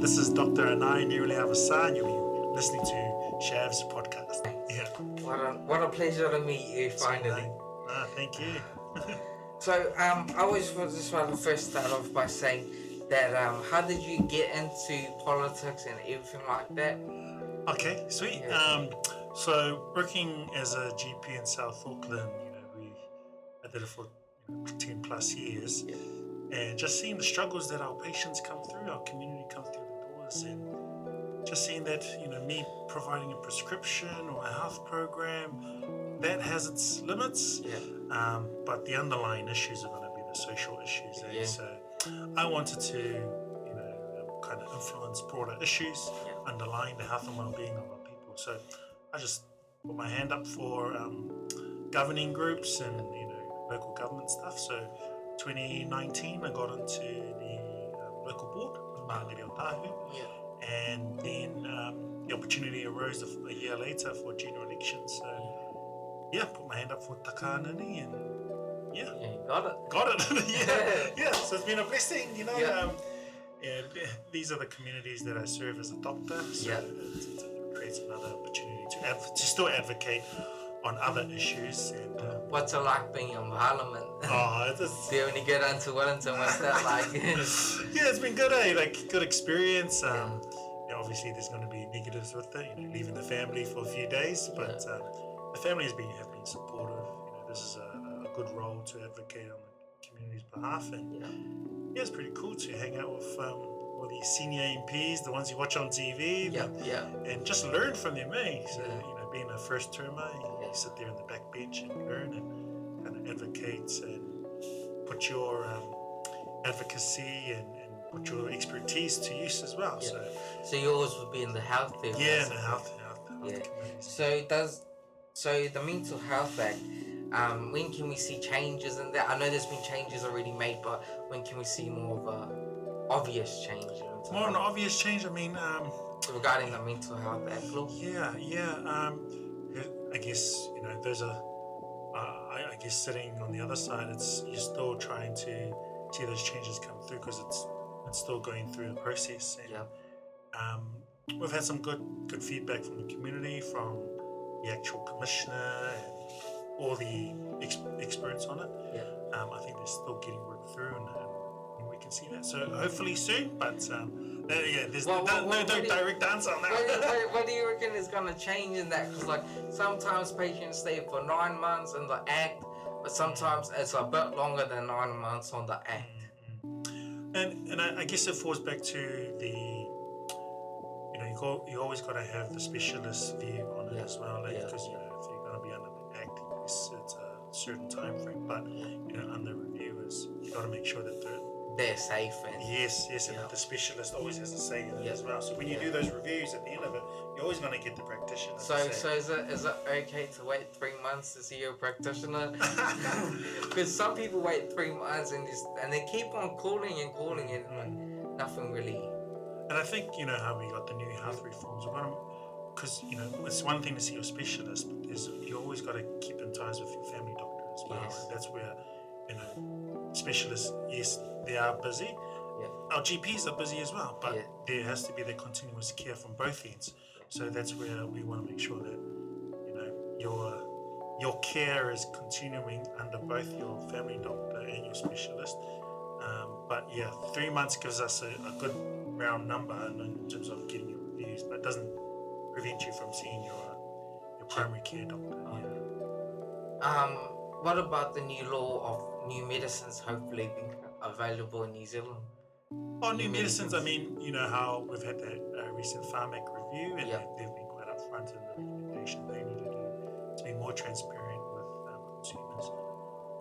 this is Dr. Anae Neru Leavasa, and you'll be listening to Shav's podcast. Yeah. What a, what a pleasure to meet you finally. Ah, thank you. So, um, I always wa- just want to first start off by saying that um, how did you get into politics and everything like that? Okay, sweet. Yeah. Um, so working as a GP in South Auckland, you know, we I did it for you know, ten plus years, and just seeing the struggles that our patients come through, our community come through and just seeing that you know me providing a prescription or a health program that has its limits, Yeah. um, but the underlying issues are going to be the social issues. eh? Yeah. So I wanted to, you know, kind of influence broader issues Yeah. underlying the health and well-being of our people. So I just put my hand up for um, governing groups and you know local government stuff. So 2019, I got into the local board, Maangere Otahuhu, Yeah. and then um, the opportunity arose a, a year later for general elections. So yeah, put my hand up for Takanini and yeah, Yeah, got it. got it. yeah, yeah. So it's been a blessing, you know. Yeah. Um, yeah, these are the communities that I serve as a doctor. So Yeah. it, it, it creates another opportunity to adv- to still advocate on other issues. And um, What's it like being in Parliament? oh, it's, Do you only get into Wellington? What's that like? yeah, it's been good. Eh? Like good experience. Um, Yeah. yeah, obviously, there's going to be negatives with it. You know, leaving the family for a few days, but um, the family has been have been supportive. You know, this is a, a good role to advocate on the community's behalf, and yeah. yeah, it's pretty cool to hang out with um, all these senior MPs, the ones you watch on TV, Yeah, yeah, and just learn from them. Eh? So Yeah. you know, being a first termer, you, sit there on the back bench and learn and kind of advocate and put your um, advocacy and, and put your expertise to use as well. Yeah. So So yours would be in the health field. yeah, in the health, health, health Yeah. So does so the mental health act. Um, when can we see changes in that? I know there's been changes already made, but when can we see more of a obvious change More an obvious change. I mean, um, regarding the mental health act? Yeah, yeah. Um, I guess you know there's a. Uh, I, I guess sitting on the other side, it's you're still trying to see those changes come through because it's it's still going through the process. And, Yeah. Um, we've had some good good feedback from the community, from the actual commissioner, and all the ex- experts on it. Yeah. Um, I think they're still getting worked through, and, and we can see that. So hopefully soon, but um, uh, yeah, there's Well, no, well, no, no do you- direct answer on that. what, do you- what, do you reckon is going to change in that? Because like sometimes patients stay for nine months in the act, but sometimes it's a bit longer than nine months on the act. Mm-hmm. And and I, I guess it falls back to the you know you go you always got to have the specialist view on it Yeah. as well like Yeah. because you know if you're going to be under the act it's, it's a certain time frame but you know under review is you got to make sure that the They're safe and yes yes and that the specialist always has a say in it Yeah. as well so when you Yeah. do those reviews at the end of it you're always going to get the practitioner So, so is it is it okay to wait three months to see your practitioner? Because some people wait three months and just and they keep on calling and calling and like nothing really. And I think you know how we got the new health reforms. Because you know it's one thing to see your specialist, but there's you always got to keep in ties with your family doctor as well. Yes. That's where you know specialists, yes, they are busy. Yeah. Our GPs are busy as well, but Yeah. there has to be the continuous care from both ends. So that's where we want to make sure that you know your your care is continuing under both your family doctor and your specialist. Um, but yeah, three months gives us a, a good round number in, terms of getting your reviews, but it doesn't prevent you from seeing your your primary care doctor. Yeah. Um, what about the new law of new medicines hopefully being available in New Zealand? On new medicines, I mean, you know how we've had that uh, recent Pharmac review, and they, they've been quite upfront in the recommendation they need to do to be more transparent with um, consumers.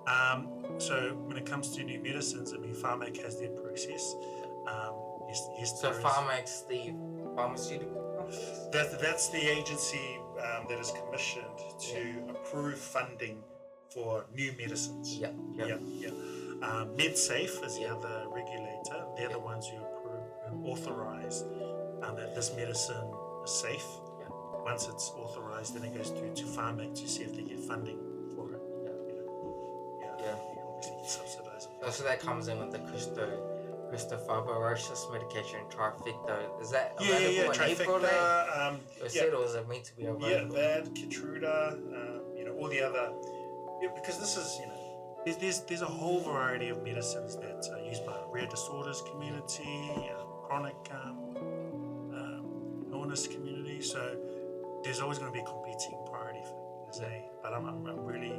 Um, so when it comes to new medicines, I mean, Pharmac has their process. Um, yes, yes, So Pharmax, the pharmaceutical? That's, that's the agency um, that is commissioned to approve funding for new medicines. Yeah, yeah. Yeah, yeah. Um, MedSafe is the other regulator. They're the ones who approve, who authorize um, that this medicine is safe. Yeah. Once it's authorized, then it goes through to Pharmac to see if they get funding for it. Yeah. You know, yeah, Yeah. you obviously get subsidized. Oh, so that comes in with the Christo Crystal fibrosis medication Trikafta. Is that Yeah, yeah, yeah. available in April? eh? Trikafta. Um, It yeah, said it was meant to be yeah, available. that Keytruda. Um, you know, all the other. Yeah, because this is you know, there's there's, there's a whole variety of medicines that are used by the rare disorders community, uh, chronic um, um, illness community. So there's always going to be a competing priority factors. Eh? But I'm, I'm, I'm really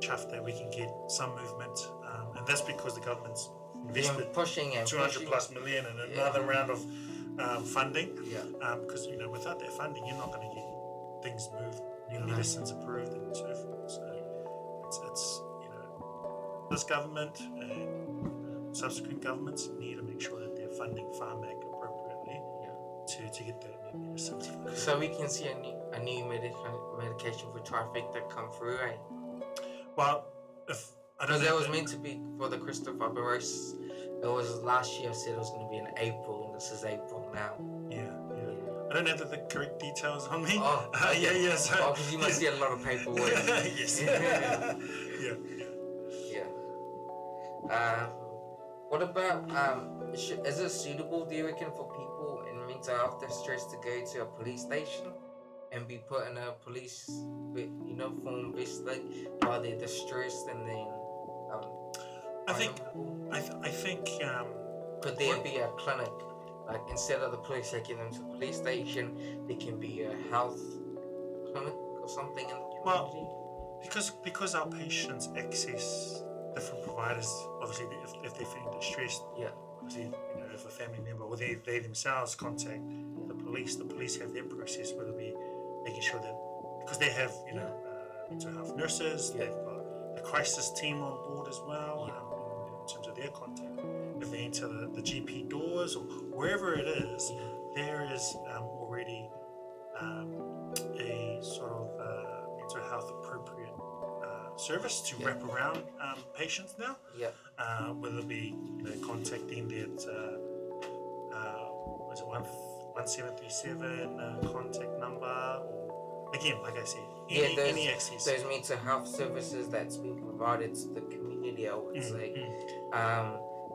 chuffed that we can get some movement, um, and that's because the government's invested pushing and 200 pushing. plus million and Yeah. another round of um, funding. Yeah. Um, because you know, without that funding, you're not going to get things moved, new medicines approved, and so forth. So it's, it's this government and subsequent governments need to make sure that they're funding Pharmac appropriately to, to get that funded. So we can see a new, a new medica- medication for Trikafta come through, eh? Well, if I don't Because that know, was meant to be for the crystal fibrosis. It was last year I said it was going to be in April, and this is April now. yeah, yeah. I don't have the, the correct details on me. Oh, Uh, yeah, yeah. So, Oh, because you must see a lot of paperwork. yes. yeah, yeah. Um, what about um? sh- Is it suitable, do you reckon, for people in mental health distress to go to a police station and be put in a police vi- uniform vest like, while they're distressed, and then um? I think I, th- I think um, could there be a clinic, like instead of the police taking them to the police station, there can be a health clinic or something in the community. Well, because because our patients access different providers, obviously if, if they're feeling distressed, yeah, obviously you know if a family member or they, they themselves contact the police, the police have their process whether it be making sure that because they have you know uh, mental health nurses, Yeah. they've got the crisis team on board as well Yeah. um, in, in terms of their contact. If they enter the, the GP doors or wherever it is, there is um, already um, service to Yeah. wrap around um, patients now yeah, uh, whether it be you know contacting that uh, uh, was it one one seven three seven uh, contact number or again like I said Yeah, any, those- any access. those mental health services that's been provided to the community, I would Mm, say. mm. Um,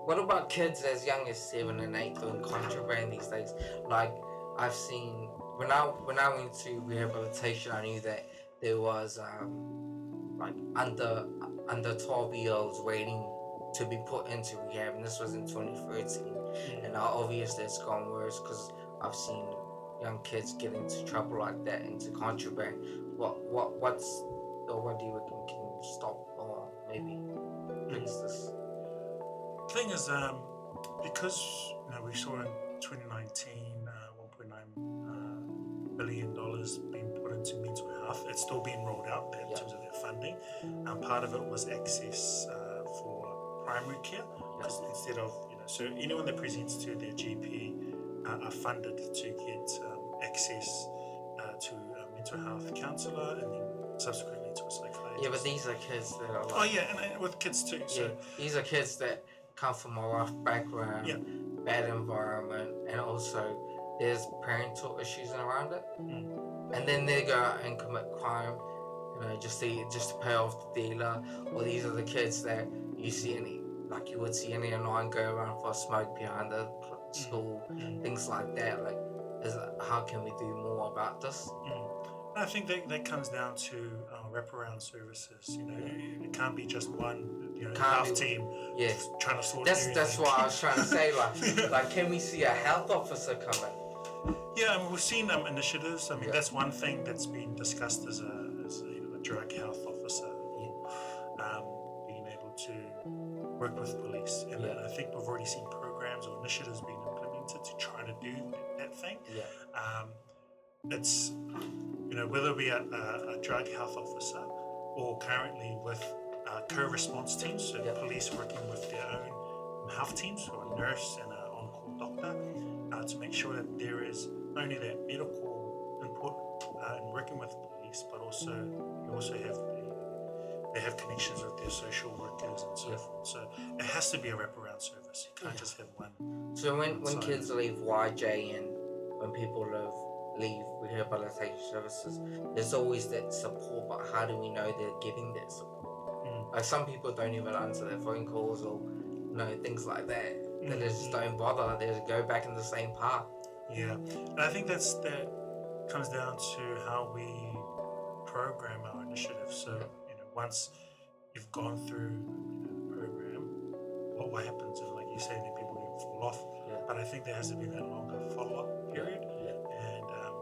what about kids as young as seven and eight doing contraband these days? Like I've seen when I when I went to rehabilitation, I knew that there was um, like under under twelve year olds waiting to be put into rehab, and this was in 2013. And now obviously it's gone worse because I've seen young kids get into trouble like that into contraband. What what what's or what do you reckon can stop or maybe fix this? thing is um, because you know we saw in 2019 uh, 1.9 uh, billion dollars being into mental health it's still being rolled out in Yeah. terms of their funding And part of it was access uh, for primary care because instead of you know so anyone that presents to their GP uh, are funded to get um, access uh, to a mental health counsellor and then subsequently to a psychiatrist Yeah, but these are kids that are like, oh yeah and, and with kids too so yeah, these are kids that come from a rough background, Yeah. bad environment, and also there's parental issues around it. Mm. And then they go out and commit crime, you know, just to just to pay off the dealer. Or these are the kids that you see any like you would see any online go around for a smoke behind the school, Mm. things like that. Like, is how can we do more about this? Mm. I think that, that comes down to uh, wraparound services. You know, it can't be just one you know Can't health be- team Yeah. trying to sort. It. That's that's what I was trying to say. Like, like, can we see a health officer coming? Yeah, I mean, we've seen um, initiatives. I mean, Yeah. that's one thing that's been discussed as a, as a, you know, a drug health officer, um, being able to work with police. And Yeah. I think we've already seen programs or initiatives being implemented to try to do that thing. Yeah, Um, it's, you know, whether we are a, a drug health officer or currently with uh, co-response teams, so Yeah. police working with their own health teams, so a nurse and an on-call doctor, uh, to make sure that there is not only that medical input uh, in working with the police, but also you also have the, they have connections with their social workers and so Yeah. forth. So it has to be a wraparound service. You can't Yeah. just have one. So when, when kids leave YJ and when people leave, leave rehabilitation services, there's always that support, but how do we know they're getting that support? Mm. Like some people don't even answer their phone calls or you know things like that. That they just don't bother. They just go back in the same path. Yeah, and I think that's that comes down to how we program our initiative. So you know, once you've gone through you know, the program, what what happens is like you say, then people can fall off. Yeah. But I think there has to be that longer follow up period, Yeah. and um,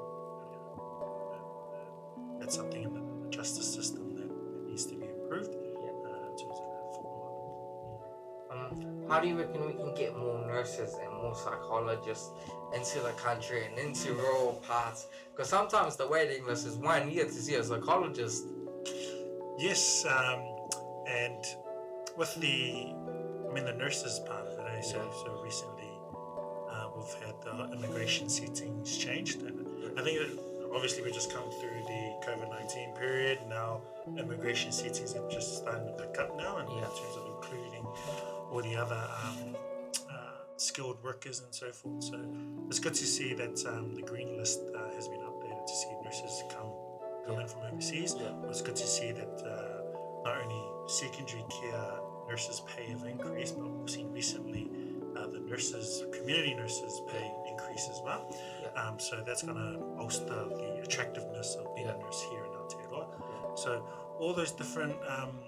you know, uh, that's something in the, the justice system how do you reckon we can get more nurses and more psychologists into the country and into rural parts? Because sometimes the waiting list is one year to see a psychologist. Yes, um, and with the, I mean, the nurses part of it, eh? so, Yeah. so recently uh, we've had the immigration settings changed, and I think that obviously we've just come through the COVID 19 period. Now, immigration settings are just starting to pick up now, and Yeah. in terms of including all the other um, uh, skilled workers and so forth. So it's good to see that um, the green list uh, has been updated to see nurses come coming from overseas. Yeah. It's good to see that uh, not only secondary care nurses' pay have increased, but we've seen recently uh, the nurses, community nurses' pay increase as well. Yeah. Um, so that's going to bolster the attractiveness of being Yeah. a nurse here in Aotearoa. So all those different um,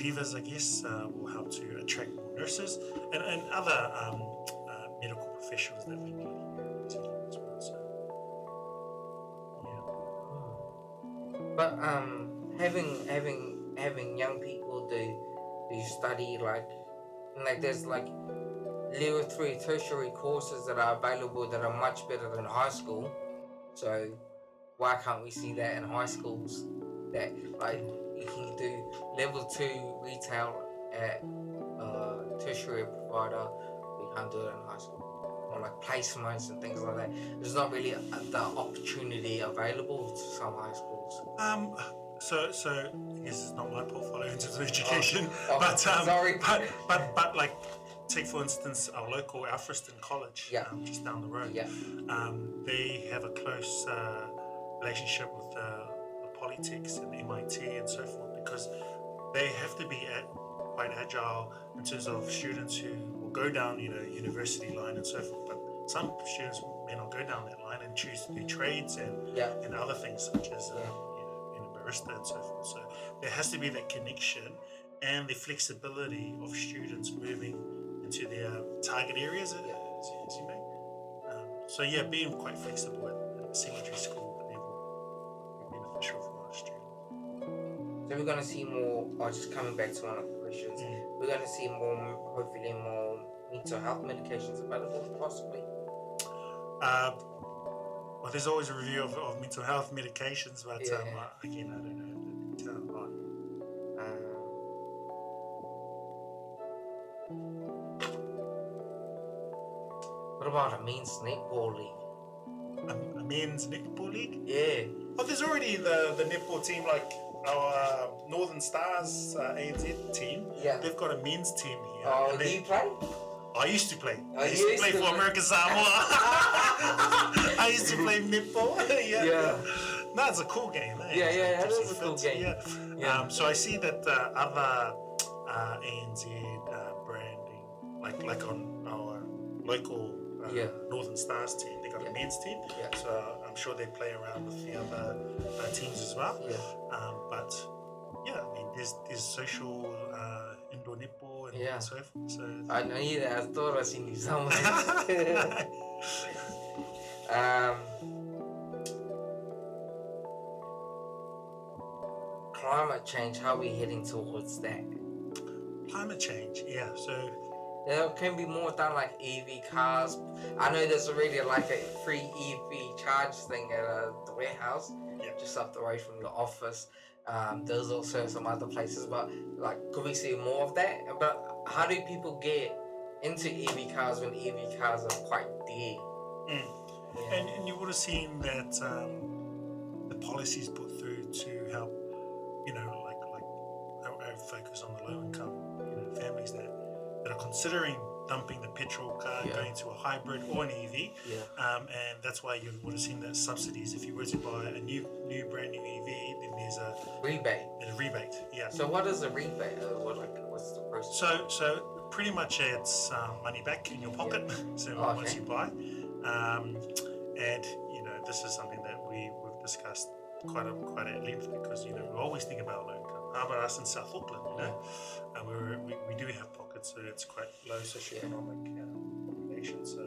levers, I guess, uh, will help to attract more nurses and, and other um, uh, medical professionals that we need as well. Yeah. But um, having having having young people do do study like like there's like level three tertiary courses that are available that are much better than high school. So why can't we see that in high schools? That like you can do level two retail at uh, tertiary provider, we can't do it in high school. Or like placements and things like that. There's not really the opportunity available to some high schools. Um, so, so I guess it's not my portfolio in terms of education, Oh, but um, sorry. but but but like take for instance our local Alfriston College, Yeah. um, just down the road. Yeah. Um, they have a close uh, relationship with uh, the Polytechs and MIT and so forth because they have to be at, quite agile in terms of students who will go down, you know, university line and so forth. But some students may not go down that line and choose to do trades and Yeah. and other things such as uh, you know, being a barista and so forth. So there has to be that connection and the flexibility of students moving into their target areas, Yeah. as, as you may. Um, so yeah, being quite flexible at, at secondary school level beneficial for our students. So we're gonna see more. Or just coming back to one of the questions, Mm. we're gonna see more, hopefully more mental health medications available, possibly. Uh, well, there's always a review of, of mental health medications, but um, Yeah. uh, again, I don't know the detail on. Um, what about a men's netball league? A, a men's netball league. Yeah. Oh, there's already the, the netball team, like our uh, Northern Stars uh, ANZ team. Yeah. They've got a men's team here. Oh, and do you play? I used to play. Oh, I you used to play to for play. American Samoa. I used to play netball. yeah. Yeah. No, it's a cool game. Eh? Yeah, yeah, like it gypsy is a cool game. Yeah. Yeah. Um, so I see that uh, other uh, ANZ uh, branding, like like on our local uh, Yeah. Northern Stars team, they got a men's team. Yeah. So sure they play around with the other uh, teams as well. Yeah. Um, but yeah, I mean, there's there's social uh, indoor netball and, Yeah. so forth. So I know you that. I thought I seen you somewhere. um, climate change. How are we heading towards that? Climate change, yeah. So There can be more done like EV cars. I know there's already like a free EV charge thing at uh, the warehouse, Yeah. just up the road from the office. Um, there's also some other places, but like, could we see more of that? But how do people get into EV cars when EV cars are quite dear? Mm. Yeah. and, and you would have seen that um, the policies put through to help, you know, like like focus on the low income, you know, families that that are considering dumping the petrol car, Yeah. going to a hybrid or an EV. yeah, Um, and that's why you would have seen that subsidies. If you were to buy a new, new, brand new EV, then there's a, rebate. there's a rebate. Yeah. So what is a rebate? Uh, what like what's the process? So, so pretty much it's uh, money back in your pocket. so Oh, once okay. you buy, um, and you know this is something that we we've discussed quite a, quite at length because you know we always think about low income. How about us in South Auckland? You know, uh, we're, we we do have pockets, so it's quite low socioeconomic um, population. So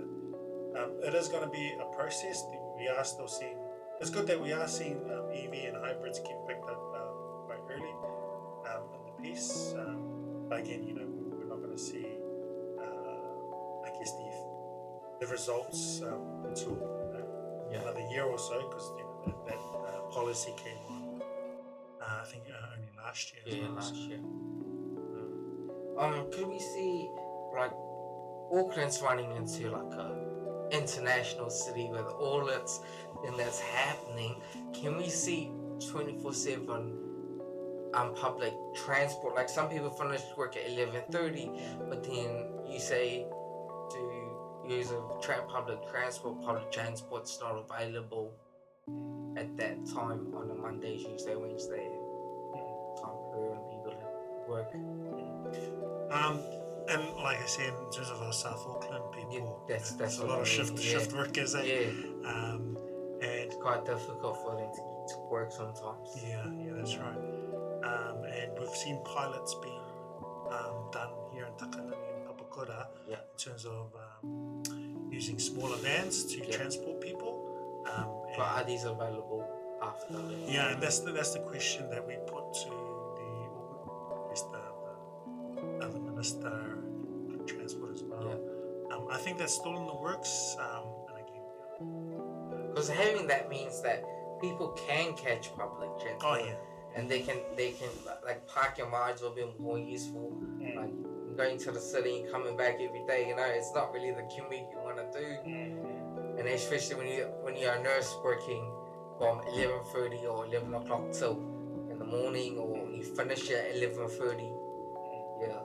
um, it is going to be a process. We are still seeing. It's good that we are seeing um, EV and hybrids get picked up um, quite early um, in the piece. Um, but again, you know, we're not going to see, uh, I guess, the the results um, until you know, Yeah. another year or so, because you know that, that uh, policy came on. Uh, I think uh, only last year. as Yeah, well, last so- year. Um, could we see like Auckland's running into like a international city with all its thing that's happening? Can we see twenty four seven um public transport? Like some people finish work at eleven thirty, but then you say to use a tra- public transport, public transport's not available at that time on a Monday, Tuesday, Wednesday time period when people have work. Um, and like I said, in terms of our South Auckland people, Yeah, that's- that's a lot I of shift mean, shift yeah. workers, eh? Yeah, Um, and it's quite difficult for them to, to work sometimes. yeah, yeah, that's right. Um, and we've seen pilots being um, done here in Takanini and Papakura Yeah. in terms of um, using smaller vans to Yeah. transport people. Um, But are these available after? yeah, and that's the, that's the question that we put to transport as well. Um, I think that's still in the works. Um, and again, you Because having that means that people can catch public transport. oh yeah, And they can they can like parking rides will be more useful. Mm. Like going to the city and coming back every day. You know, it's not really the commute you want to do. Mm-hmm. and especially when you when you're a nurse working from eleven thirty or eleven o'clock till in the morning, or you finish at eleven thirty. Yeah,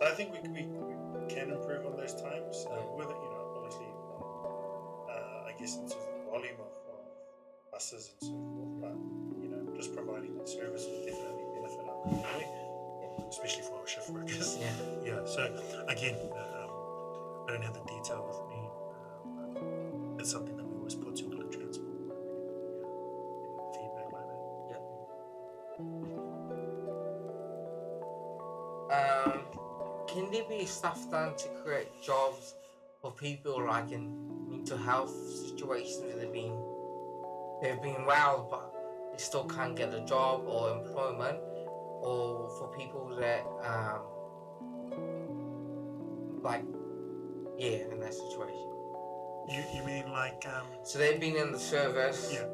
So I think we, we, we can improve on those times uh, with it, you know, obviously, uh, I guess in terms of the volume of, of buses and so forth, but, you know, just providing that service will definitely benefit our community, especially for our shift workers. yeah. Yeah, so again, um, I don't have the detail with me, um, but it's something stuff done to create jobs for people like in mental health situations where they've been they've been well but they still can't get a job or employment, or for people that um like yeah in that situation. You, you mean like, um, So they've been in the service, yeah,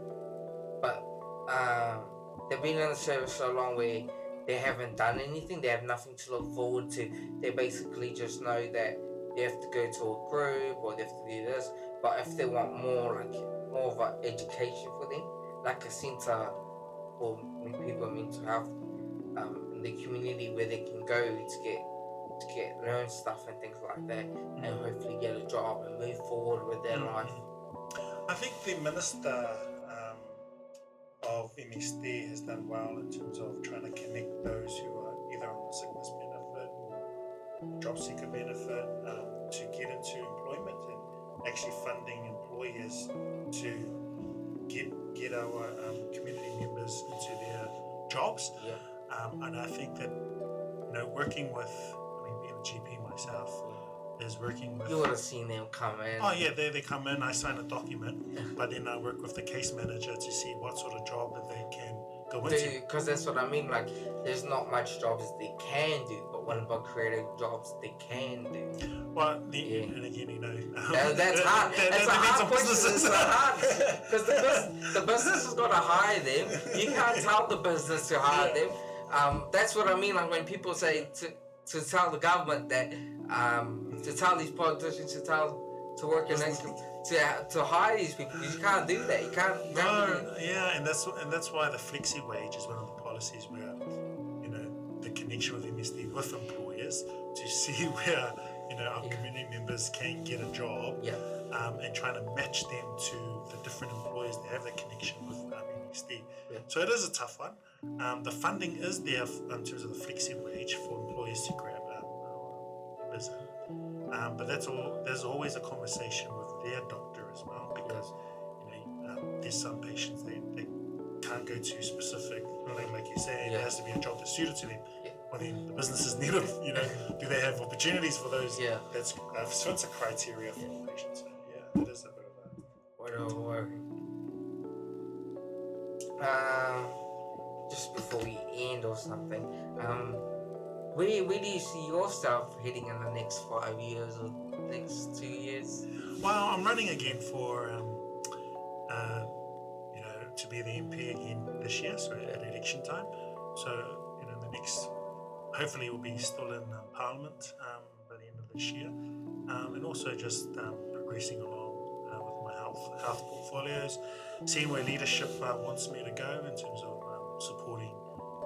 but um, they've been in the service so long where they haven't done anything. They have nothing to look forward to. They basically just know that they have to go to a group or they have to do this. But if they want more, like more of an education for them, like a center for people mental health um, in the community where they can go to get to get learn stuff and things like that, and hopefully get a job and move forward with their Mhm. life. I think the minister of MSD has done well in terms of trying to connect those who are either on the sickness benefit or job seeker benefit um, to get into employment and actually funding employers to get get our um, community members into their jobs. Yeah. Um, and I think that you know working with, I mean, being a GP myself, is working with. You would have seen them come in. Oh yeah, they, they come in, I sign a document, but then I work with the case manager to see what sort of job that they can go into. Because that's what I mean. Like, there's not much jobs they can do, but what about creative jobs they can do? Well, the, Yeah. and again, you know, That, that's hard. that- that's that a hard on question. It's hard because the, bus, the business has got to hire them. You can't tell the business to hire them. Um, that's what I mean. Like when people say to to tell the government that um, to tell these politicians to tell to work in that, to to hire these people because you can't do that. You can't. you can't really- No, yeah, and that's and that's why the flexi wage is one of the policies where you know the connection with MSD with employers to see where you know our Yeah. community members can get a job Yeah. um, and trying to match them to the different employers that have that connection with um, MSD. Yeah. So it is a tough one. Um, the funding is there f- in terms of the flexi wage for employers to grab um, our isn't. Um, but that's all. There's always a conversation with their doctor as well because you know um, there's some patients they, they can't go to specific. Like, like you say, Yeah. it has to be a job that's suited to them. Yeah. Well, then the businesses need them. You know, do they have opportunities for those? Yeah. That's uh, so it's a criteria for patients. So, yeah, it is a bit of a. Whatever worry. Um, just before we end or something, um, where where do you see yourself heading in the next five years or next two years? Well, I'm running again for, um, uh, you know, to be the MP again this year, so at election time. So, you know, the next, hopefully, we'll be still in um, Parliament um, by the end of this year, um, and also just um, progressing along uh, with my health health portfolios, seeing where leadership uh, wants me to go in terms of um, supporting.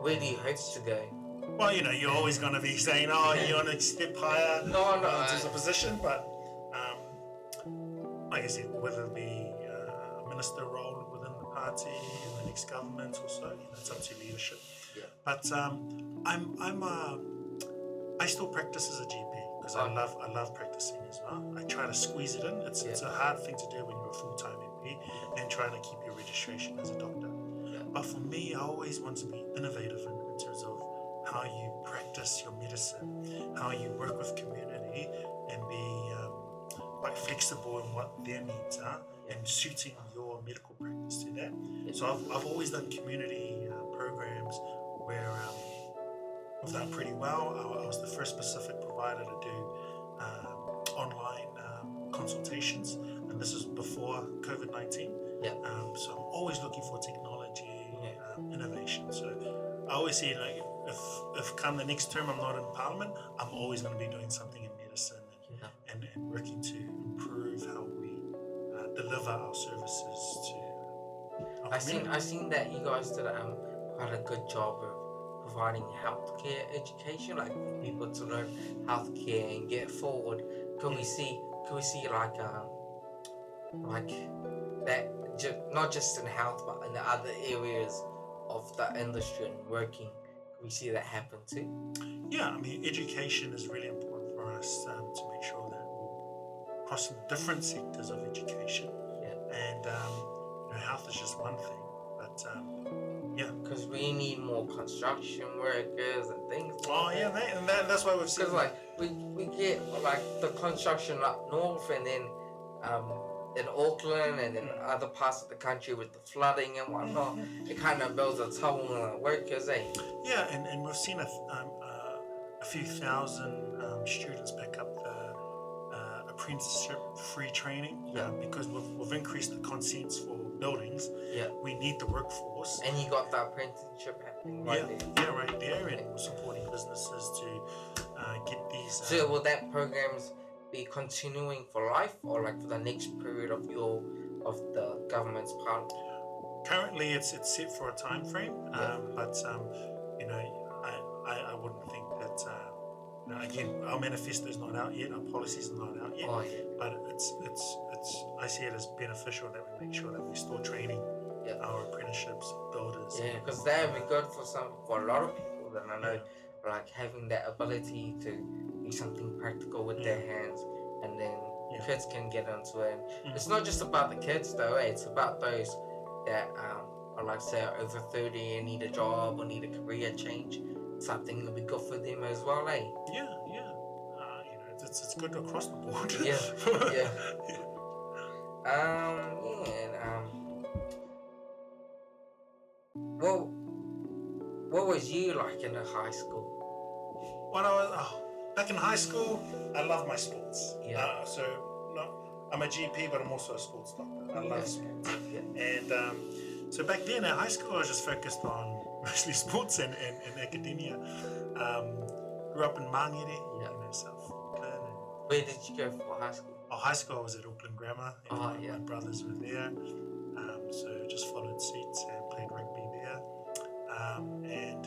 Where do you hope to go? Well, you know, you're always going to be saying, "Oh, you want to step higher." No, no, uh, I- of position, but um, like I said, whether it be uh, a minister role within the party in the next government or so, you know, it's up to leadership. Yeah. But um, I'm I'm uh, I still practice as a GP because I Oh. love I love practicing as well. I try to squeeze it in. It's it's a hard thing to do when you're a full time MP and trying to keep your registration as a doctor. Yeah. But for me, I always want to be innovative in, in terms of how you practice your medicine, how you work with community, and be um, quite flexible in what their needs are and suiting your medical practice to that. So I've, I've always done community uh, programs where um, I've done pretty well. I, I was the first Pacific provider to do um, online um, consultations, and this is before COVID 19. Yeah. Um, so I'm always looking for technology, Yeah. um, innovation. So I always say, like, if, if come the next term I'm not in Parliament, I'm always going to be doing something in medicine and, Yeah. and, and working to improve how we uh, deliver our services to our I seen. I seen that you guys did um quite a good job of providing healthcare education, like for people to learn healthcare and get forward. Can we see? Can we see like um like that? Ju- not just in health, but in the other areas of the industry and working. We see that happen too? Yeah, I mean, education is really important for us um, to make sure that we're crossing different sectors of education. Yeah. And um, you know, health is just one thing, but um, yeah. Because we need more construction workers and things. like Oh that. yeah, mate, and that, that's why we've seen Because like we, we get like the construction up north and then um, in Auckland and in other parts of the country with the flooding and whatnot, it kind of builds a toll on the workers, eh? Yeah, and, and we've seen a, um, uh, a few thousand um, students pick up the uh, apprenticeship free training Yeah. um, because we've, we've increased the consents for buildings. Yeah. We need the workforce. And you got the apprenticeship happening right yeah, there. yeah, right there, and we're supporting businesses to uh, get these. So um, will that programs be continuing for life or like for the next period of your of the government's part? currently, it's it's set for a time frame, Yeah. um, but um, you know, I, I, I wouldn't think that. Uh, you know, again, our manifesto is not out yet. Our policies are not out yet. Oh yeah. but it's it's it's I see it as beneficial that we make sure that we still training Yeah. our apprenticeships builders. Yeah, because that would be good for some for a lot of people. That I know, like having that ability to do something practical with their hands, and then Yeah. kids can get into it. Mhm. It's not just about the kids though. Eh? It's about those that um, are like say are over thirty and need a job or need a career change. Something will be good for them as well, eh? Yeah, yeah. Uh, you know, it's, it's good across the board. Yeah, yeah. yeah. Um, yeah, and um, what what was you like in high school? When I was oh, back in high school, I love my sports. Yeah. Uh, so no, I'm a GP, but I'm also a sports doctor. I Yeah. love sports. Yeah. And um, so back then in high school, I was just focused on mostly sports and, and, and academia. Um, grew up in Mangere, Yeah. you know, South Auckland. Where did you go for high school? oh, high school I was at Auckland Grammar. and Oh, my, yeah. my brothers were there. Um, so just followed suits and played rugby. Um, and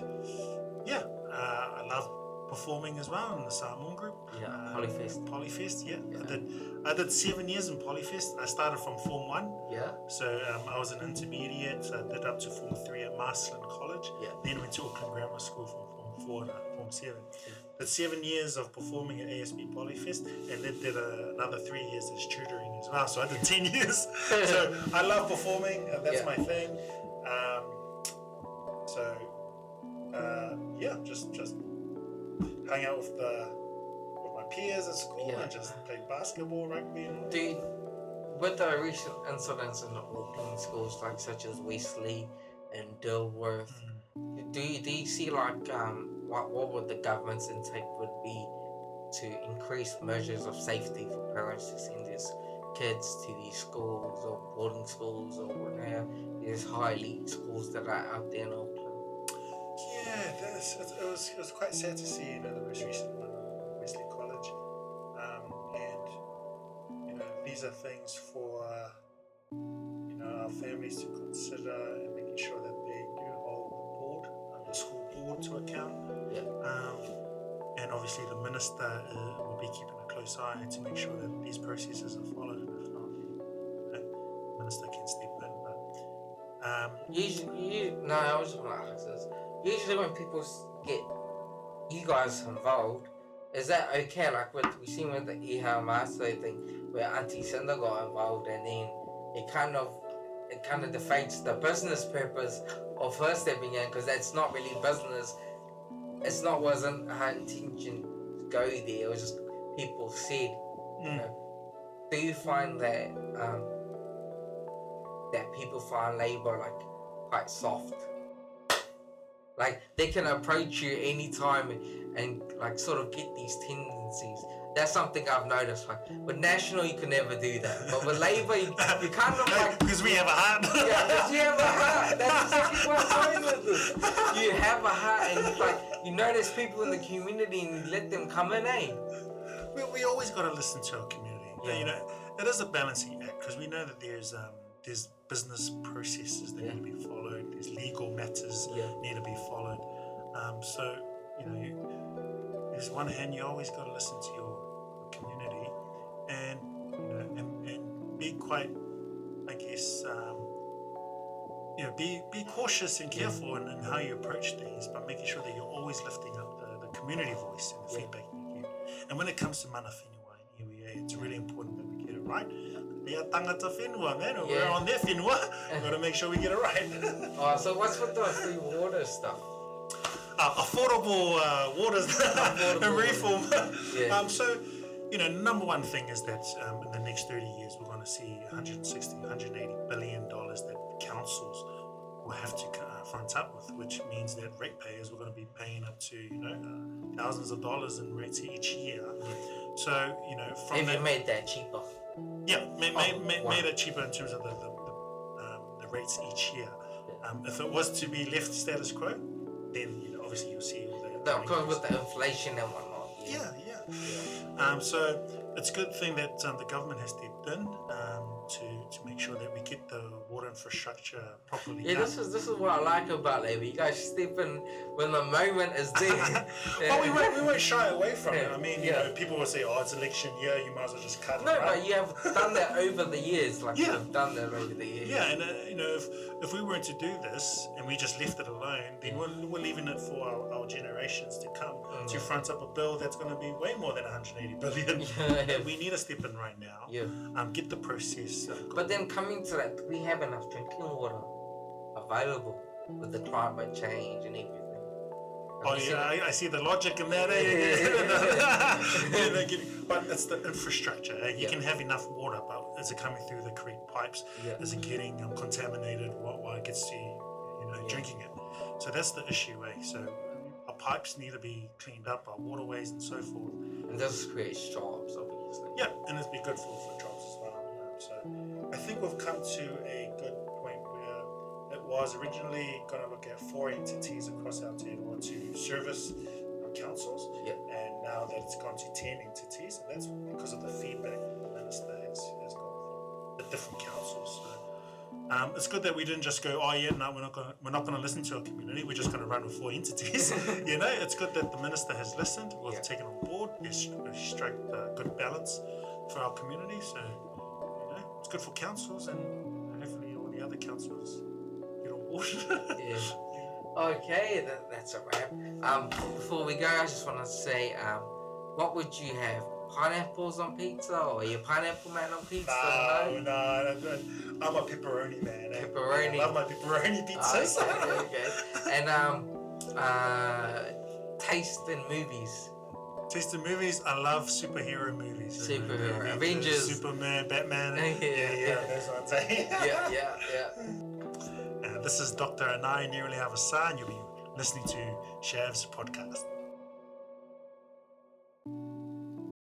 yeah, uh, I love performing as well in the Samoan group. Yeah, Uh, Polyfest. Polyfest, yeah. Yeah. I did. I did seven years in Polyfest. I started from Form One, Yeah, so um, I was an intermediate. So I did up to Form Three at Marsland College. yeah. Then went to Auckland Grammar School from Form Four to Form Seven. did seven years of performing at ASB Polyfest, and then did uh, another three years as tutoring as well. So I did ten years. so I love performing. Uh, that's Yeah. my thing. Yeah, just just hang out with the with my peers at school Yeah. and just play basketball, rugby, and all. Do you, with the recent incidents in the Auckland schools, like such as Wesley and Dilworth, Mm. do you, do you see like um what what would the government's intake would be to increase measures of safety for parents to send these kids to these schools or boarding schools or whatever these high elite schools that are out there in Auckland? Yeah, that's, it, was it was quite sad to see you know the most recent one, Wesley College, um, and you know these are things for uh, you know our families to consider and making sure that they do hold the board, uh, the school board to account, Yeah. um, and obviously the minister uh, will be keeping a close eye to make sure that these processes are followed, and if not, you the minister can step in. But um, Usually, you, no, I was just gonna ask this. Usually, when people get you guys involved, is that okay? Like what we seen with the Iha Maso thing, where Auntie Cinda got involved, and then it kind of it kind of defeats the business purpose of her stepping in because that's not really business. It's not wasn't her intention to go there. It was just people said. mm. Do you find that um, that people find labor like quite soft? Like they can approach you anytime and, like sort of get these tendencies. That's something I've noticed. Like with national, you can never do that, but with labor, you, you kind of like because we have a heart. yeah, 'cause you have a heart. That's exactly what I'm going with this. You have a heart, and you like you notice people in the community, and you let them come in, eh? we, we always got to listen to our community. Yeah. You know, it is a balancing act because we know that there's um, there's business processes that Yeah. need to be followed. There's legal matters Yeah. need to be followed. Um, so you know, you, there's one hand you always got to listen to your community, and you know, and, and be quite, I guess. Um, you know, be be cautious and careful in, in how you approach things, but making sure that you're always lifting up the, the community voice and the Yeah. feedback you get. And when it comes to mana whenua and iwi, it's really important that we get it right. They are tangata whenua, man. We're on their whenua. We've got to make sure we get it right. Oh, so what's with the free water stuff? uh, affordable uh, waters and water. reform. Yeah. um, so, you know, number one thing is that um, in the next 30 years, we're going to see 160, 180 billion dollars that councils will have to uh, front up with, which means that ratepayers are going to be paying up to, you know, uh, thousands of dollars in rates each year. So, you know, from Have that, you made that cheaper? Yeah, made, Oh, made, made, wow. made it cheaper in terms of the, the, the, um, the rates each year. Um, if it was to be left status quo, then you know, obviously you'll see all the No, because with the inflation and whatnot. yeah, yeah. Um, so it's a good thing that um, the government has stepped in um, to, to make sure that we get the water infrastructure properly Yeah, done. this is this is what I like about Labour. You guys step in when the moment is there. Well, we won't, we won't shy away from it. I mean, you yeah. know, people will say, "Oh, it's election year. You might as well just cut it." No, right? but you have done that over the years. Like Yeah. you've done that over the years. Yeah, and uh, you know, if if we weren't to do this and we just left it alone, then we're, we're leaving it for our, our generations to come to Mhm. front up a bill that's going to be way more than 180 billion. Yeah. we need to step in right now. Yeah. Um, get the process. Um, But then coming to that, we have enough drinking water available with the climate change and everything. Oh yeah. I, I see the logic in that. eh? Yeah, they're getting- but it's the infrastructure. eh? You Yeah. can have enough water, but is it coming through the correct pipes? Yeah. Is it getting um, contaminated while, while it gets to you know Yeah. drinking it? So that's the issue. Eh? So our pipes need to be cleaned up, our waterways and so forth. And this creates jobs, obviously. Yeah, and it'd be good for, for jobs as well. So I think we've come to a was originally going to look at four entities across Aotearoa to service our councils, Yeah. and now that it's gone to 10 entities, and that's because of the feedback the minister has, has got from the different councils. So, um, it's good that we didn't just go, oh yeah, no, we're not going to we're not going to listen to our community. We're just going to run with four entities. you know, it's good that the minister has listened. We've Yeah. taken on board. He's he's struck a good balance for our community. So, you know, it's good for councils and hopefully all the other councils get on board. Yeah. Okay, that, that's a wrap. Um, before we go, I just want to say, um, what would you have? Pineapples on pizza, or are you a pineapple man on pizza? No, no, no, I'm a pepperoni man. eh? Pepperoni. I love my pepperoni pizzas. Okay, okay, okay. And um, uh, taste in movies. Taste in movies. I love superhero movies. you know, the Superhero. Avengers. Superman, Batman. Yeah, yeah, yeah. ones. eh? Yeah, yeah, yeah. This is Dr. Anae Neru Leavasa, and you'll be listening to Shav's podcast.